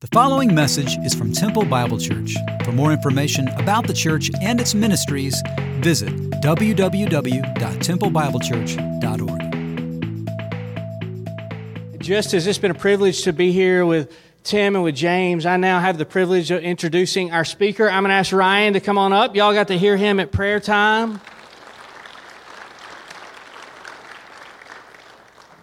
The following message is from Temple Bible Church. For more information about the church and its ministries, visit www.templebiblechurch.org. Just as it's been a privilege to be here with Tim and with James, I now have the privilege of introducing our speaker. I'm going to ask Ryan to come on up. Y'all got to hear him at prayer time.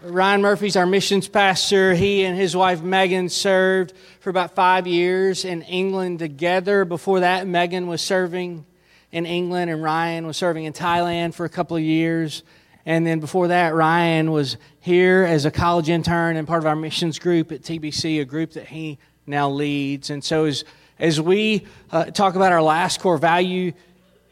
Ryan Murphy's our missions pastor. He and his wife Megan served for about five years in England together. Before that, Megan was serving in England and Ryan was serving in Thailand for a couple of years. And then before that, Ryan was here as a college intern and part of our missions group at TBC, a group that he now leads. And so as, as we uh, talk about our last core value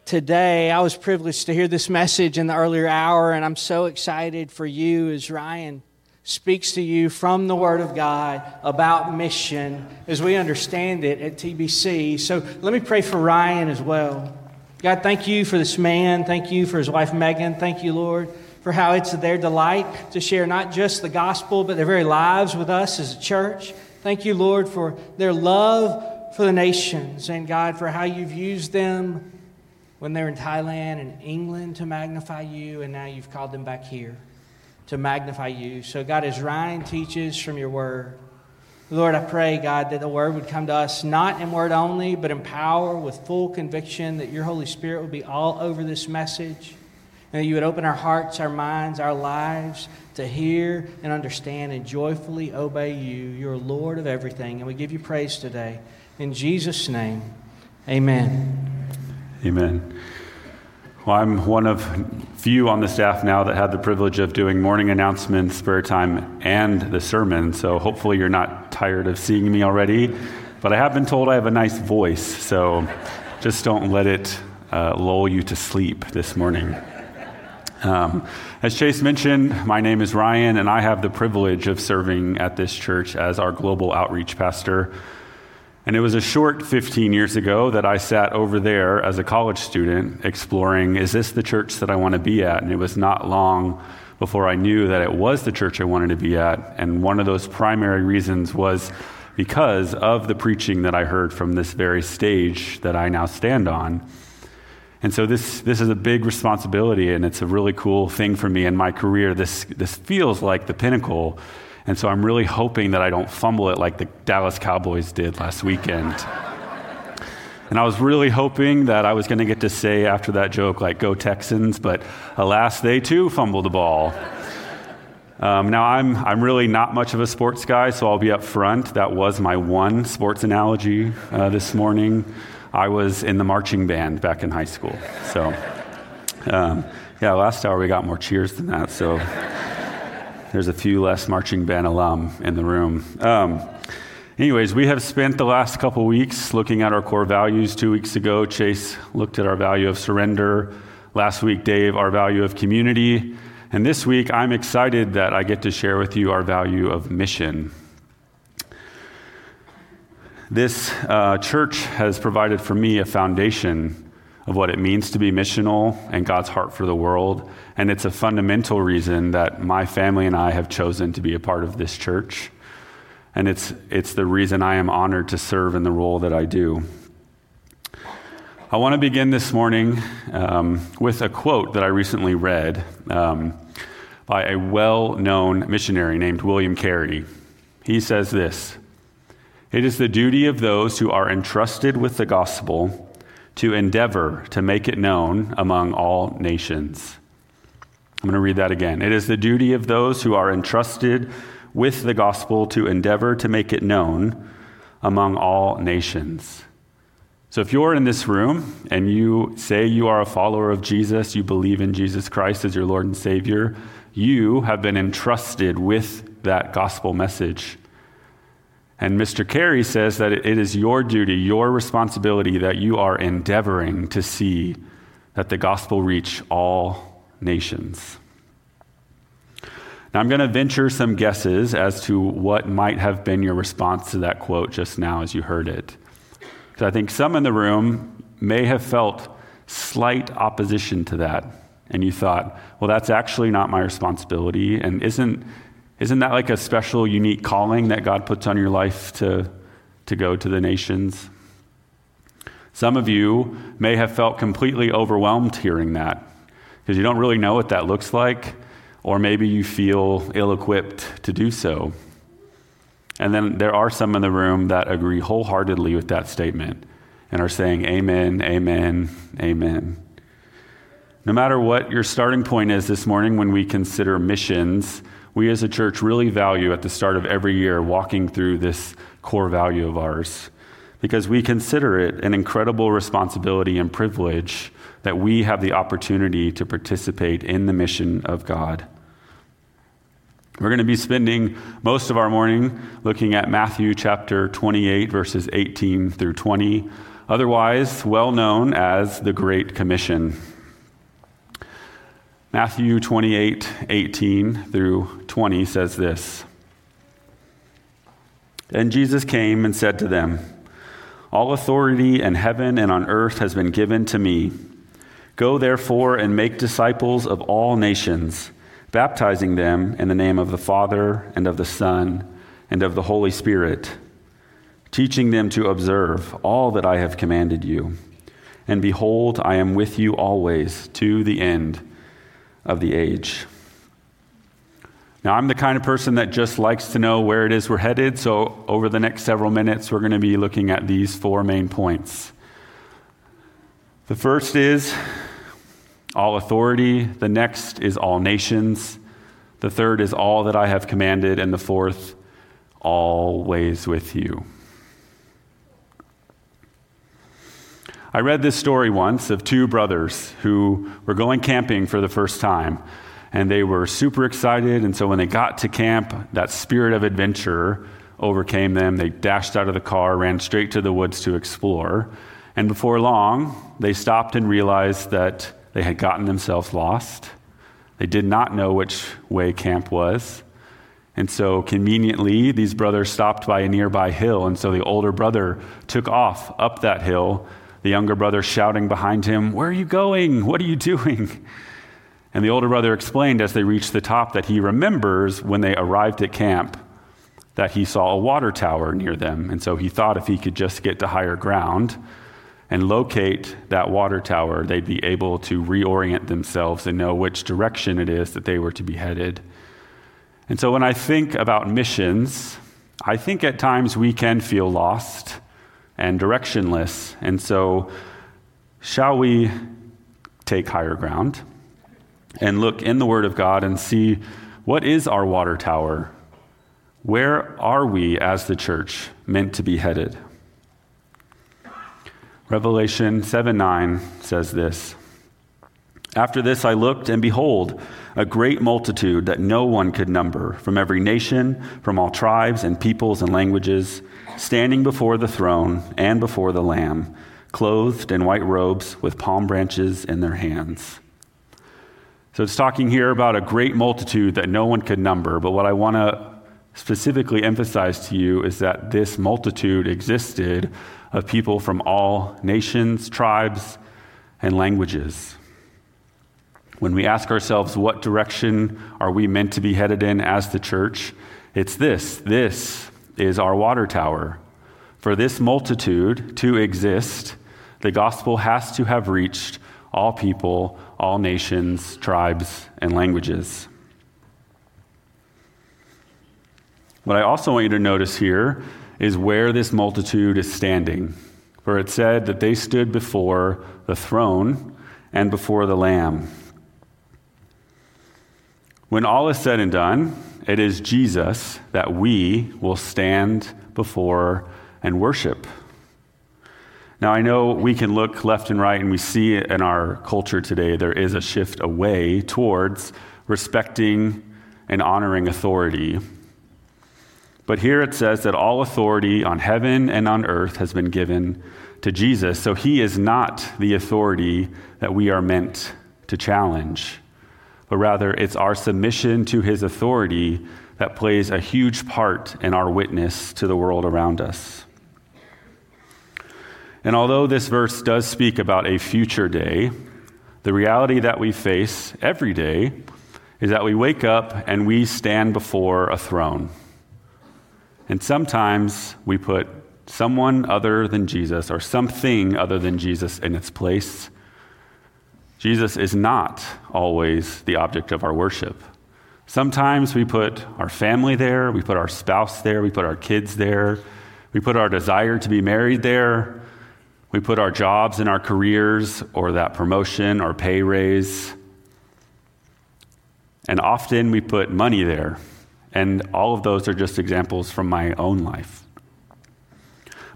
today. I was privileged to hear this message in the earlier hour, and I'm so excited for you as Ryan speaks to you from the Word of God about mission as we understand it at TBC. So let me pray for Ryan as well. God, thank you for this man. Thank you for his wife, Megan. Thank you, Lord, for how it's their delight to share not just the gospel, but their very lives with us as a church. Thank you, Lord, for their love for the nations, and God, for how you've used them when they're in Thailand and England to magnify you, and now you've called them back here to magnify you. So, God, as Ryan teaches from your word, Lord, I pray, God, that the word would come to us not in word only, but in power with full conviction, that your Holy Spirit would be all over this message, and that you would open our hearts, our minds, our lives to hear and understand and joyfully obey you. You're Lord of everything, and we give you praise today. In Jesus' name, amen. Amen. Well, I'm one of few on the staff now that had the privilege of doing morning announcements, prayer time, and the sermon. So hopefully you're not tired of seeing me already. But I have been told I have a nice voice, so just don't let it uh, lull you to sleep this morning. Um, as Chase mentioned, my name is Ryan, and I have the privilege of serving at this church as our global outreach pastor. And it was a short 15 years ago that I sat over there as a college student exploring is this the church that I want to be at? And it was not long before I knew that it was the church I wanted to be at. And one of those primary reasons was because of the preaching that I heard from this very stage that I now stand on. And so this, this is a big responsibility, and it's a really cool thing for me in my career. This, this feels like the pinnacle and so I'm really hoping that I don't fumble it like the Dallas Cowboys did last weekend. and I was really hoping that I was going to get to say after that joke, like, go Texans, but alas, they too fumbled the ball. Um, now, I'm, I'm really not much of a sports guy, so I'll be up front. That was my one sports analogy uh, this morning. I was in the marching band back in high school. So, um, yeah, last hour we got more cheers than that. So, there's a few less marching band alum in the room. Um, anyways, we have spent the last couple weeks looking at our core values. Two weeks ago, Chase looked at our value of surrender. Last week, Dave, our value of community. And this week, I'm excited that I get to share with you our value of mission. This uh, church has provided for me a foundation of what it means to be missional and God's heart for the world. And it's a fundamental reason that my family and I have chosen to be a part of this church. And it's, it's the reason I am honored to serve in the role that I do. I want to begin this morning um, with a quote that I recently read um, by a well known missionary named William Carey. He says this It is the duty of those who are entrusted with the gospel to endeavor to make it known among all nations. I'm going to read that again. It is the duty of those who are entrusted with the gospel to endeavor to make it known among all nations. So, if you're in this room and you say you are a follower of Jesus, you believe in Jesus Christ as your Lord and Savior, you have been entrusted with that gospel message. And Mr. Carey says that it is your duty, your responsibility, that you are endeavoring to see that the gospel reach all nations. Now, I'm going to venture some guesses as to what might have been your response to that quote just now as you heard it. Because I think some in the room may have felt slight opposition to that. And you thought, well, that's actually not my responsibility. And isn't isn't that like a special, unique calling that God puts on your life to, to go to the nations. Some of you may have felt completely overwhelmed hearing that because you don't really know what that looks like, or maybe you feel ill equipped to do so. And then there are some in the room that agree wholeheartedly with that statement and are saying, Amen, Amen, Amen. No matter what your starting point is this morning when we consider missions, we as a church really value at the start of every year walking through this core value of ours because we consider it an incredible responsibility and privilege that we have the opportunity to participate in the mission of God. We're going to be spending most of our morning looking at Matthew chapter 28, verses 18 through 20, otherwise well known as the Great Commission. Matthew 28, 18 through 20 says this Then Jesus came and said to them, All authority in heaven and on earth has been given to me. Go therefore and make disciples of all nations, baptizing them in the name of the Father and of the Son and of the Holy Spirit, teaching them to observe all that I have commanded you. And behold, I am with you always to the end of the age. Now, I'm the kind of person that just likes to know where it is we're headed, so over the next several minutes, we're going to be looking at these four main points. The first is all authority, the next is all nations, the third is all that I have commanded, and the fourth, always with you. I read this story once of two brothers who were going camping for the first time. And they were super excited. And so when they got to camp, that spirit of adventure overcame them. They dashed out of the car, ran straight to the woods to explore. And before long, they stopped and realized that they had gotten themselves lost. They did not know which way camp was. And so, conveniently, these brothers stopped by a nearby hill. And so the older brother took off up that hill the younger brother shouting behind him, Where are you going? What are you doing? And the older brother explained as they reached the top that he remembers when they arrived at camp that he saw a water tower near them. And so he thought if he could just get to higher ground and locate that water tower, they'd be able to reorient themselves and know which direction it is that they were to be headed. And so when I think about missions, I think at times we can feel lost and directionless. And so, shall we take higher ground and look in the Word of God and see what is our water tower? Where are we as the church meant to be headed? Revelation 7 9 says this After this I looked, and behold, a great multitude that no one could number, from every nation, from all tribes and peoples and languages standing before the throne and before the Lamb, clothed in white robes with palm branches in their hands. So it's talking here about a great multitude that no one could number, but what I want to specifically emphasize to you is that this multitude existed of people from all nations, tribes, and languages. When we ask ourselves, what direction are we meant to be headed in as the church? It's this this is our water tower. For this multitude to exist, the gospel has to have reached all people, all nations, tribes, and languages. What I also want you to notice here is where this multitude is standing. For it said that they stood before the throne and before the Lamb. When all is said and done, it is Jesus that we will stand before and worship. Now, I know we can look left and right and we see in our culture today there is a shift away towards respecting and honoring authority. But here it says that all authority on heaven and on earth has been given to Jesus. So he is not the authority that we are meant to challenge but rather it's our submission to his authority that plays a huge part in our witness to the world around us. And although this verse does speak about a future day, the reality that we face every day is that we wake up and we stand before a throne. And sometimes we put someone other than Jesus or something other than Jesus in its place, Jesus is not always the object of our worship. Sometimes we put our family there, we put our spouse there, we put our kids there, we put our desire to be married there, we put our jobs and our careers or that promotion or pay raise. And often we put money there. And all of those are just examples from my own life.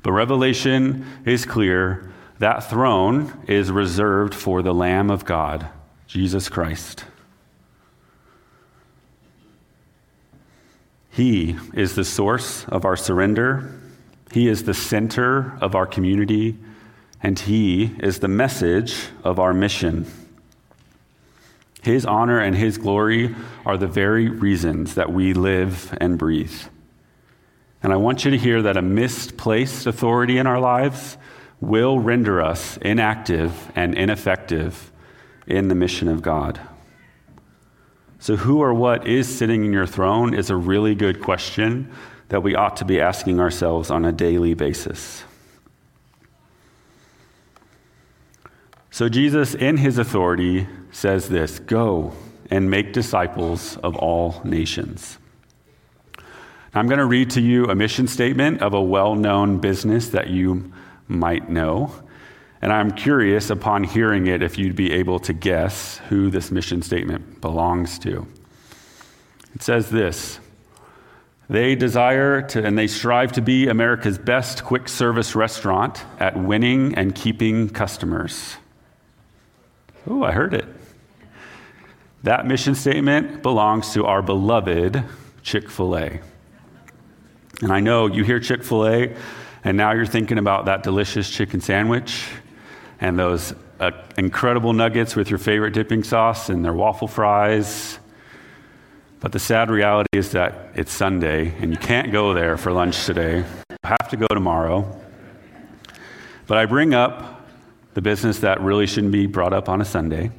But Revelation is clear that throne is reserved for the Lamb of God, Jesus Christ. He is the source of our surrender. He is the center of our community, and He is the message of our mission. His honor and His glory are the very reasons that we live and breathe. And I want you to hear that a misplaced authority in our lives will render us inactive and ineffective in the mission of God. So, who or what is sitting in your throne is a really good question that we ought to be asking ourselves on a daily basis. So, Jesus, in his authority, says this Go and make disciples of all nations. I'm going to read to you a mission statement of a well known business that you might know. And I'm curious upon hearing it if you'd be able to guess who this mission statement belongs to. It says this They desire to and they strive to be America's best quick service restaurant at winning and keeping customers. Oh, I heard it. That mission statement belongs to our beloved Chick fil A. And I know you hear Chick fil A, and now you're thinking about that delicious chicken sandwich and those uh, incredible nuggets with your favorite dipping sauce and their waffle fries. But the sad reality is that it's Sunday and you can't go there for lunch today. You have to go tomorrow. But I bring up the business that really shouldn't be brought up on a Sunday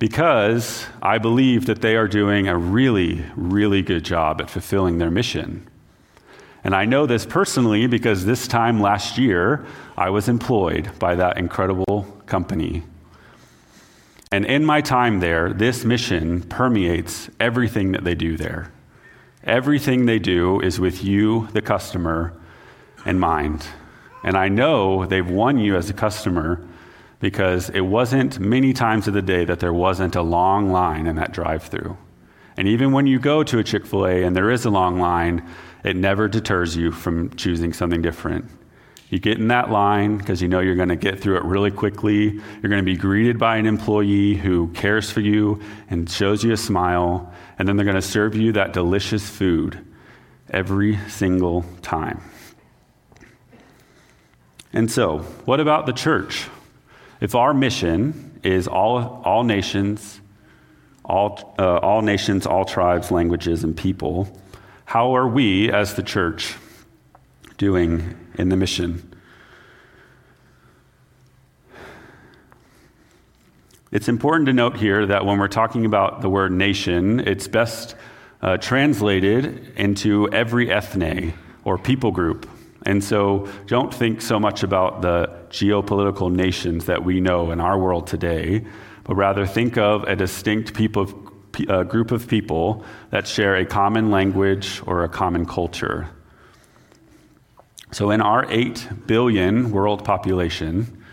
because I believe that they are doing a really, really good job at fulfilling their mission. And I know this personally because this time last year, I was employed by that incredible company. And in my time there, this mission permeates everything that they do there. Everything they do is with you, the customer, in mind. And I know they've won you as a customer because it wasn't many times of the day that there wasn't a long line in that drive through. And even when you go to a Chick fil A and there is a long line, it never deters you from choosing something different. You get in that line because you know you're going to get through it really quickly. You're going to be greeted by an employee who cares for you and shows you a smile, and then they're going to serve you that delicious food every single time. And so, what about the church? If our mission is all, all nations, all, uh, all nations, all tribes, languages, and people, how are we as the church doing in the mission? It's important to note here that when we're talking about the word nation, it's best uh, translated into every ethne or people group. And so don't think so much about the geopolitical nations that we know in our world today, but rather think of a distinct people, a group of people that share a common language or a common culture. So, in our 8 billion world population,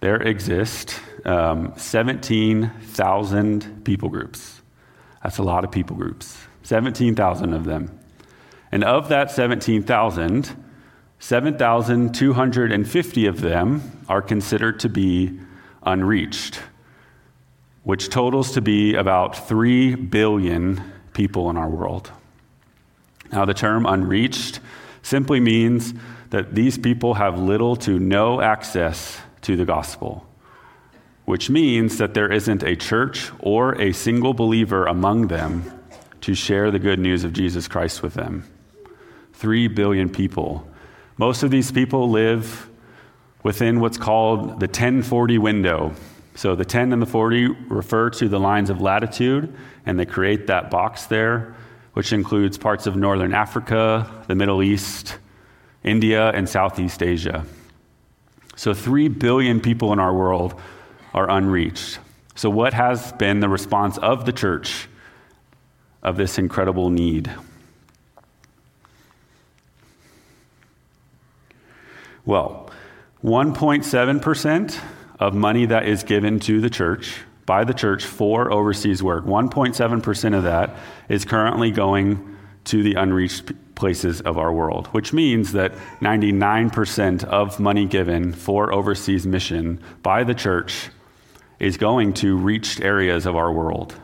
there exist um, 17,000 people groups. That's a lot of people groups, 17,000 of them. And of that 17,000, 7,250 of them are considered to be unreached which totals to be about 3 billion people in our world. Now, the term unreached simply means that these people have little to no access to the gospel, which means that there isn't a church or a single believer among them to share the good news of Jesus Christ with them. 3 billion people. Most of these people live within what's called the 1040 window, so the 10 and the 40 refer to the lines of latitude, and they create that box there, which includes parts of northern Africa, the Middle East, India, and Southeast Asia. So, 3 billion people in our world are unreached. So, what has been the response of the church of this incredible need? Well, 1.7% of money that is given to the church by the church for overseas work, 1.7% of that is currently going to the unreached places of our world, which means that 99% of money given for overseas mission by the church is going to reached areas of our world.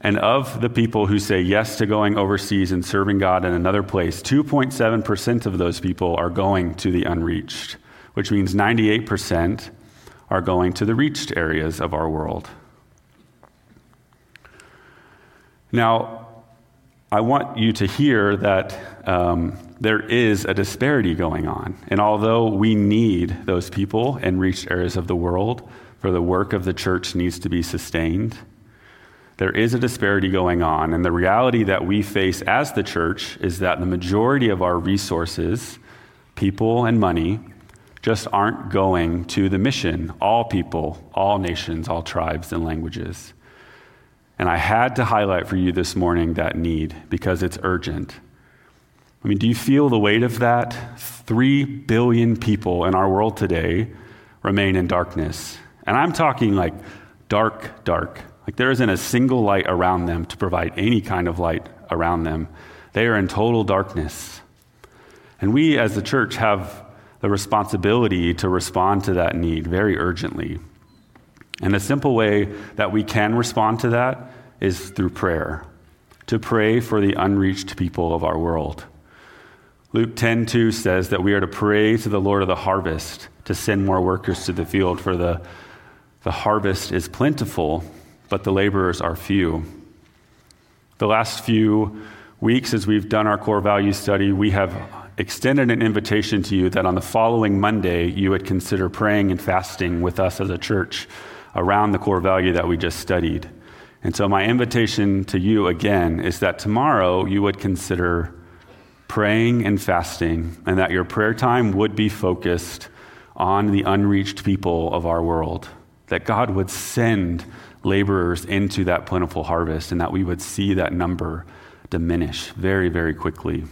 And of the people who say yes to going overseas and serving God in another place, 2.7% of those people are going to the unreached, which means 98% are going to the reached areas of our world. Now, I want you to hear that um, there is a disparity going on. And although we need those people in reached areas of the world for the work of the church needs to be sustained, there is a disparity going on. And the reality that we face as the church is that the majority of our resources, people and money, just aren't going to the mission, all people, all nations, all tribes and languages. And I had to highlight for you this morning that need because it's urgent. I mean, do you feel the weight of that? Three billion people in our world today remain in darkness. And I'm talking like dark, dark. Like there isn't a single light around them to provide any kind of light around them. They are in total darkness. And we as the church have the responsibility to respond to that need very urgently. And a simple way that we can respond to that is through prayer, to pray for the unreached people of our world. Luke 10:2 says that we are to pray to the Lord of the harvest to send more workers to the field for the the harvest is plentiful but the laborers are few. The last few weeks, as we've done our core value study, we have extended an invitation to you that on the following Monday, you would consider praying and fasting with us as a church around the core value that we just studied. And so, my invitation to you again is that tomorrow you would consider praying and fasting, and that your prayer time would be focused on the unreached people of our world. That God would send laborers into that plentiful harvest and that we would see that number diminish very, very quickly.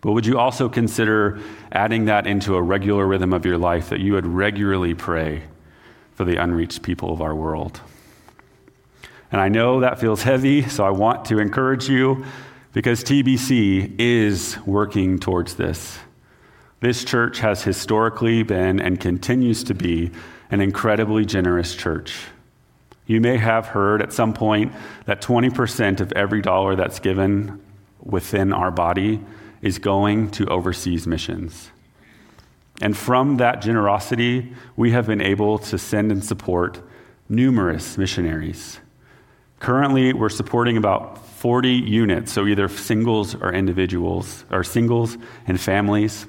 But would you also consider adding that into a regular rhythm of your life that you would regularly pray for the unreached people of our world? And I know that feels heavy, so I want to encourage you because TBC is working towards this. This church has historically been and continues to be an incredibly generous church. You may have heard at some point that 20% of every dollar that's given within our body is going to overseas missions. And from that generosity, we have been able to send and support numerous missionaries. Currently, we're supporting about 40 units, so either singles or individuals, or singles and families.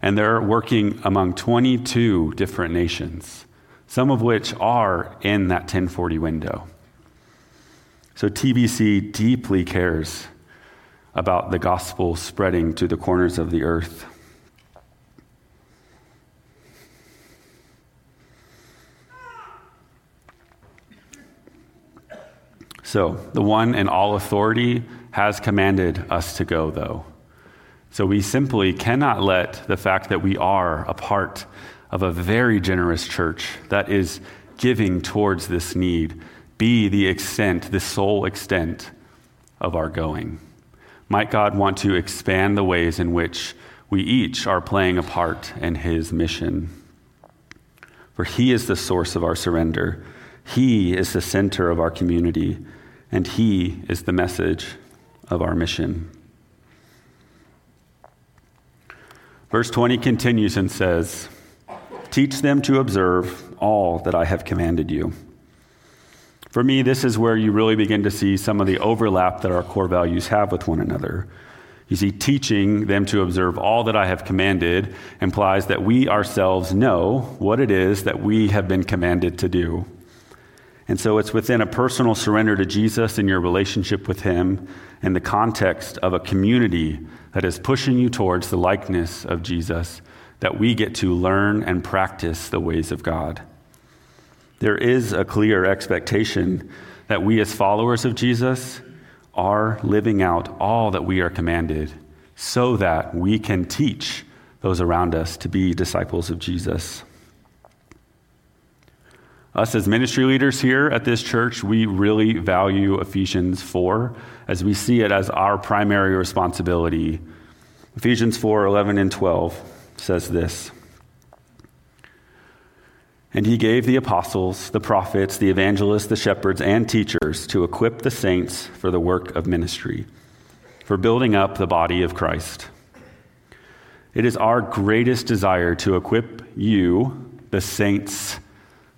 And they're working among 22 different nations some of which are in that 1040 window. So TBC deeply cares about the gospel spreading to the corners of the earth. So, the one in all authority has commanded us to go, though. So, we simply cannot let the fact that we are a part of a very generous church that is giving towards this need be the extent, the sole extent of our going. Might God want to expand the ways in which we each are playing a part in His mission? For He is the source of our surrender, He is the center of our community, and He is the message of our mission. Verse 20 continues and says, Teach them to observe all that I have commanded you. For me, this is where you really begin to see some of the overlap that our core values have with one another. You see, teaching them to observe all that I have commanded implies that we ourselves know what it is that we have been commanded to do. And so it's within a personal surrender to Jesus and your relationship with Him in the context of a community that is pushing you towards the likeness of Jesus that we get to learn and practice the ways of God. There is a clear expectation that we, as followers of Jesus, are living out all that we are commanded so that we can teach those around us to be disciples of Jesus. Us as ministry leaders here at this church, we really value Ephesians 4 as we see it as our primary responsibility. Ephesians 4 11 and 12 says this. And he gave the apostles, the prophets, the evangelists, the shepherds, and teachers to equip the saints for the work of ministry, for building up the body of Christ. It is our greatest desire to equip you, the saints,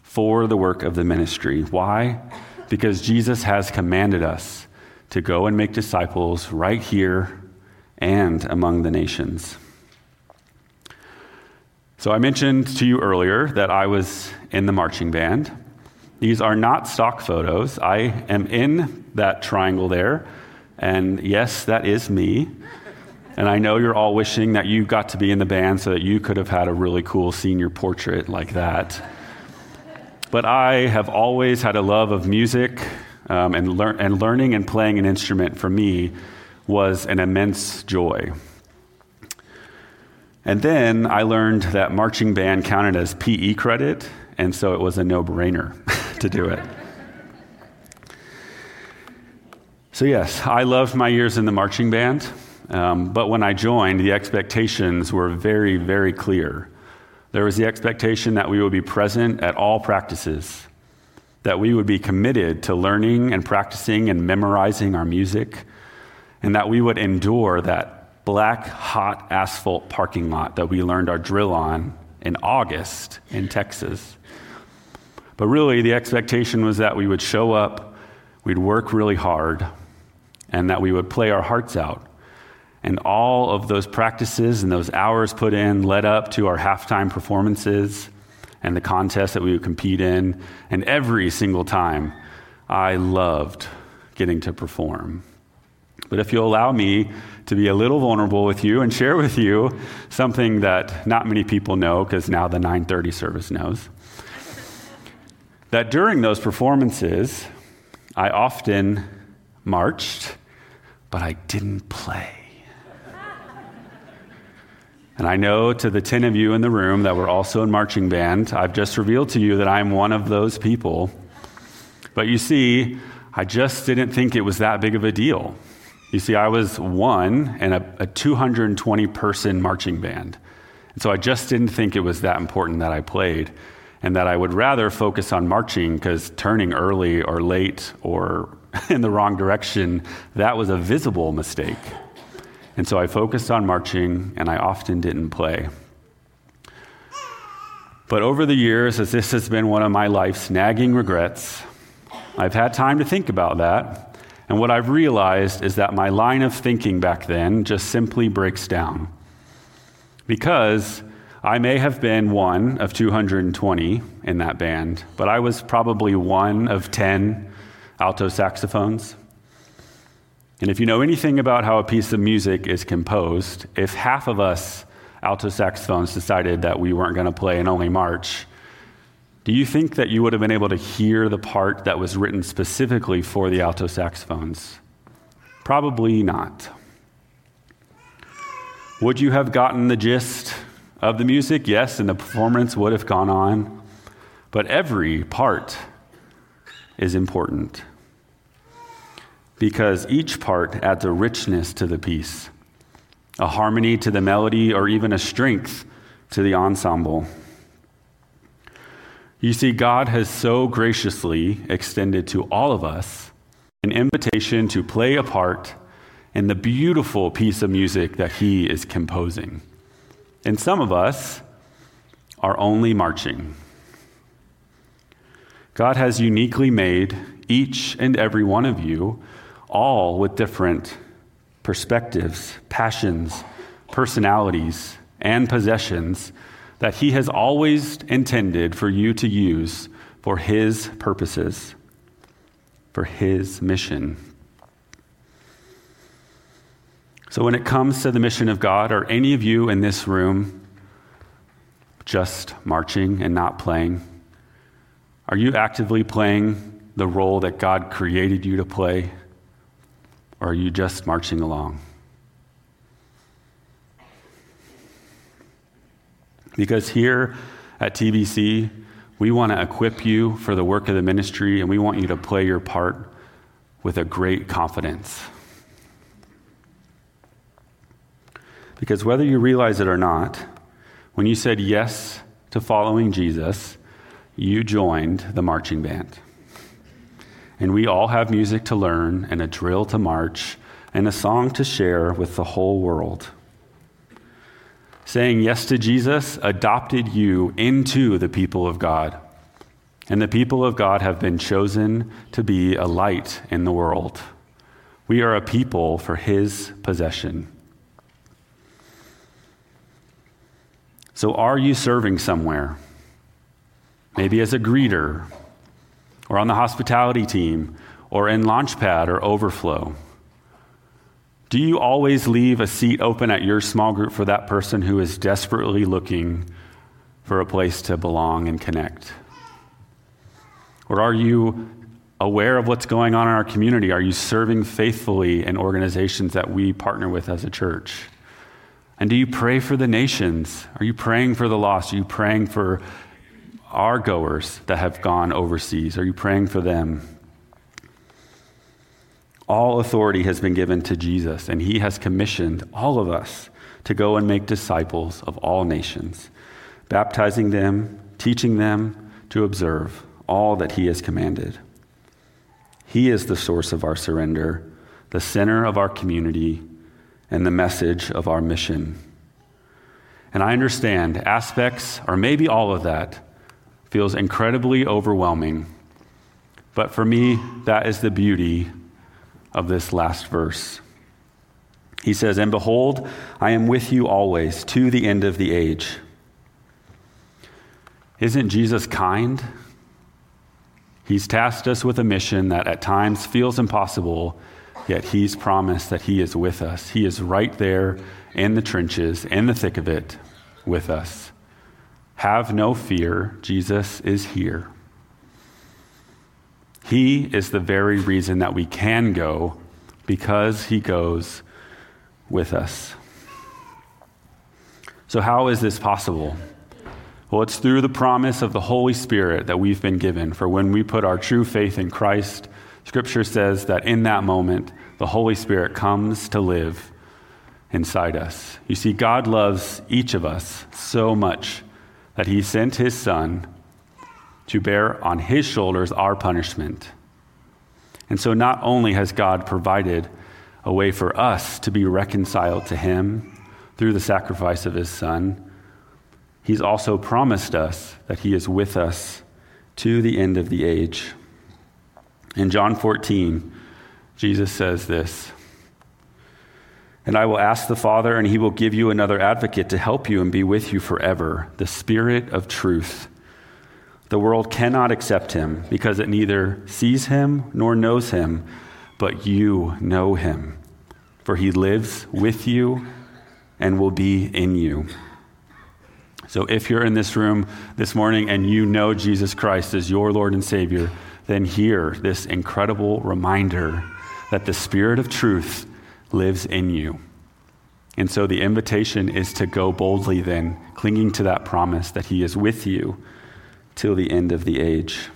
for the work of the ministry. Why? Because Jesus has commanded us to go and make disciples right here and among the nations. So I mentioned to you earlier that I was in the marching band. These are not stock photos. I am in that triangle there. And yes, that is me. And I know you're all wishing that you got to be in the band so that you could have had a really cool senior portrait like that. But I have always had a love of music, um, and, lear- and learning and playing an instrument for me was an immense joy. And then I learned that marching band counted as PE credit, and so it was a no brainer to do it. So, yes, I loved my years in the marching band, um, but when I joined, the expectations were very, very clear. There was the expectation that we would be present at all practices, that we would be committed to learning and practicing and memorizing our music, and that we would endure that black, hot asphalt parking lot that we learned our drill on in August in Texas. But really, the expectation was that we would show up, we'd work really hard, and that we would play our hearts out. And all of those practices and those hours put in led up to our halftime performances and the contests that we would compete in. And every single time, I loved getting to perform. But if you'll allow me to be a little vulnerable with you and share with you something that not many people know because now the 930 service knows. that during those performances, I often marched, but I didn't play. And I know to the 10 of you in the room that were also in marching band, I've just revealed to you that I'm one of those people. But you see, I just didn't think it was that big of a deal. You see, I was one in a, a 220 person marching band. And so I just didn't think it was that important that I played, and that I would rather focus on marching because turning early or late or in the wrong direction, that was a visible mistake. And so I focused on marching, and I often didn't play. But over the years, as this has been one of my life's nagging regrets, I've had time to think about that and what I've realized is that my line of thinking back then just simply breaks down. Because I may have been one of 220 in that band, but I was probably one of 10 alto saxophones. And if you know anything about how a piece of music is composed, if half of us alto saxophones decided that we weren't going to play and only march, do you think that you would have been able to hear the part that was written specifically for the alto saxophones? Probably not. Would you have gotten the gist of the music? Yes, and the performance would have gone on. But every part is important because each part adds a richness to the piece, a harmony to the melody, or even a strength to the ensemble. You see, God has so graciously extended to all of us an invitation to play a part in the beautiful piece of music that He is composing. And some of us are only marching. God has uniquely made each and every one of you, all with different perspectives, passions, personalities, and possessions that He has always intended for you to use for His purposes for his mission. So, when it comes to the mission of God, are any of you in this room just marching and not playing? Are you actively playing the role that God created you to play? Or are you just marching along? Because here at TBC, we want to equip you for the work of the ministry and we want you to play your part with a great confidence. Because whether you realize it or not, when you said yes to following Jesus, you joined the marching band. And we all have music to learn, and a drill to march, and a song to share with the whole world. Saying yes to Jesus adopted you into the people of God. And the people of God have been chosen to be a light in the world. We are a people for his possession. So, are you serving somewhere? Maybe as a greeter, or on the hospitality team, or in Launchpad or Overflow? Do you always leave a seat open at your small group for that person who is desperately looking for a place to belong and connect? Or are you aware of what's going on in our community? Are you serving faithfully in organizations that we partner with as a church? And do you pray for the nations? Are you praying for the lost? Are you praying for our goers that have gone overseas? Are you praying for them? All authority has been given to Jesus, and he has commissioned all of us to go and make disciples of all nations, baptizing them, teaching them to observe all that he has commanded. He is the source of our surrender, the center of our community, and the message of our mission. And I understand aspects, or maybe all of that, feels incredibly overwhelming. But for me, that is the beauty of this last verse. He says, And behold, I am with you always to the end of the age. Isn't Jesus kind? He's tasked us with a mission that at times feels impossible, Yet he's promised that he is with us. He is right there in the trenches, in the thick of it, with us. Have no fear, Jesus is here. He is the very reason that we can go because he goes with us. So, how is this possible? Well, it's through the promise of the Holy Spirit that we've been given. For when we put our true faith in Christ, Scripture says that in that moment, the Holy Spirit comes to live inside us. You see, God loves each of us so much that He sent His Son to bear on His shoulders our punishment. And so, not only has God provided a way for us to be reconciled to Him through the sacrifice of His Son, He's also promised us that He is with us to the end of the age. In John 14, Jesus says this And I will ask the Father, and he will give you another advocate to help you and be with you forever, the Spirit of truth. The world cannot accept him because it neither sees him nor knows him, but you know him, for he lives with you and will be in you. So if you're in this room this morning and you know Jesus Christ as your Lord and Savior, then hear this incredible reminder that the Spirit of truth lives in you. And so the invitation is to go boldly, then, clinging to that promise that He is with you till the end of the age.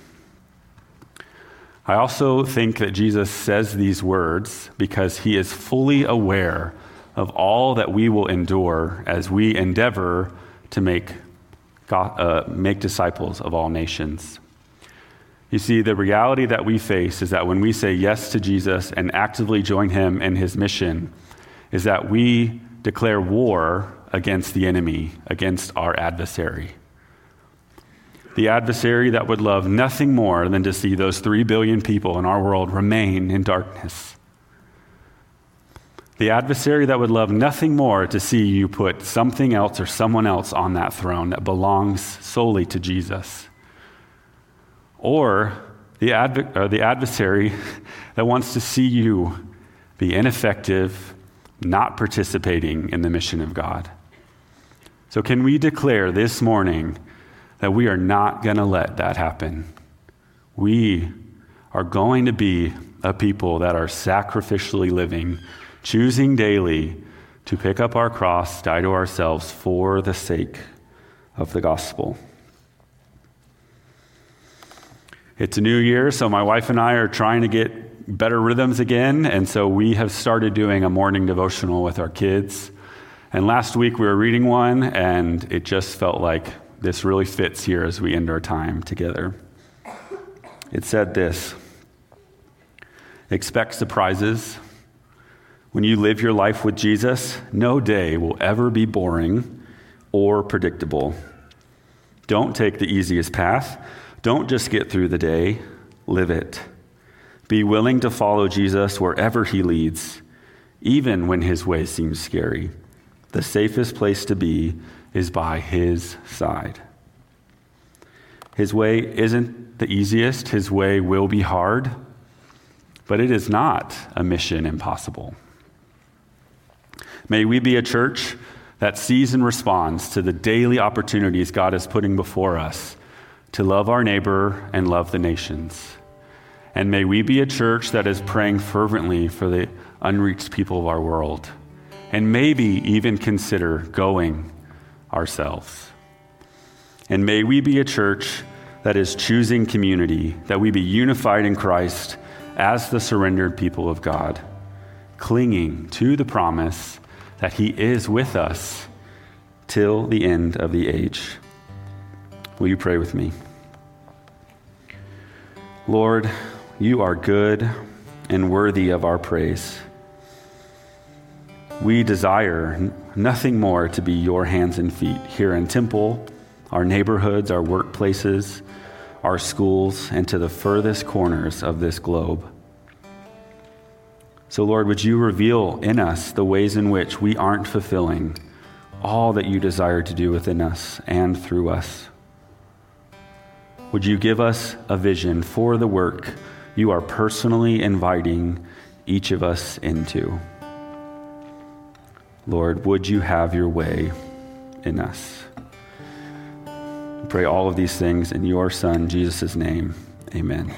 I also think that Jesus says these words because He is fully aware of all that we will endure as we endeavor to make, God, uh, make disciples of all nations. You see, the reality that we face is that when we say yes to Jesus and actively join him in his mission, is that we declare war against the enemy, against our adversary. The adversary that would love nothing more than to see those three billion people in our world remain in darkness. The adversary that would love nothing more to see you put something else or someone else on that throne that belongs solely to Jesus. Or the, adv- uh, the adversary that wants to see you be ineffective, not participating in the mission of God. So, can we declare this morning that we are not going to let that happen? We are going to be a people that are sacrificially living, choosing daily to pick up our cross, die to ourselves for the sake of the gospel. It's a new year, so my wife and I are trying to get better rhythms again, and so we have started doing a morning devotional with our kids. And last week we were reading one, and it just felt like this really fits here as we end our time together. It said this Expect surprises. When you live your life with Jesus, no day will ever be boring or predictable. Don't take the easiest path. Don't just get through the day, live it. Be willing to follow Jesus wherever he leads, even when his way seems scary. The safest place to be is by his side. His way isn't the easiest, his way will be hard, but it is not a mission impossible. May we be a church that sees and responds to the daily opportunities God is putting before us to love our neighbor and love the nations. And may we be a church that is praying fervently for the unreached people of our world, and maybe even consider going ourselves. And may we be a church that is choosing community, that we be unified in Christ as the surrendered people of God, clinging to the promise that He is with us till the end of the age. Will you pray with me? Lord, you are good and worthy of our praise. We desire nothing more to be your hands and feet here in Temple, our neighborhoods, our workplaces, our schools, and to the furthest corners of this globe. So, Lord, would you reveal in us the ways in which we aren't fulfilling all that you desire to do within us and through us? Would you give us a vision for the work you are personally inviting each of us into? Lord, would you have your way in us? Pray all of these things in your Son, Jesus' name. Amen.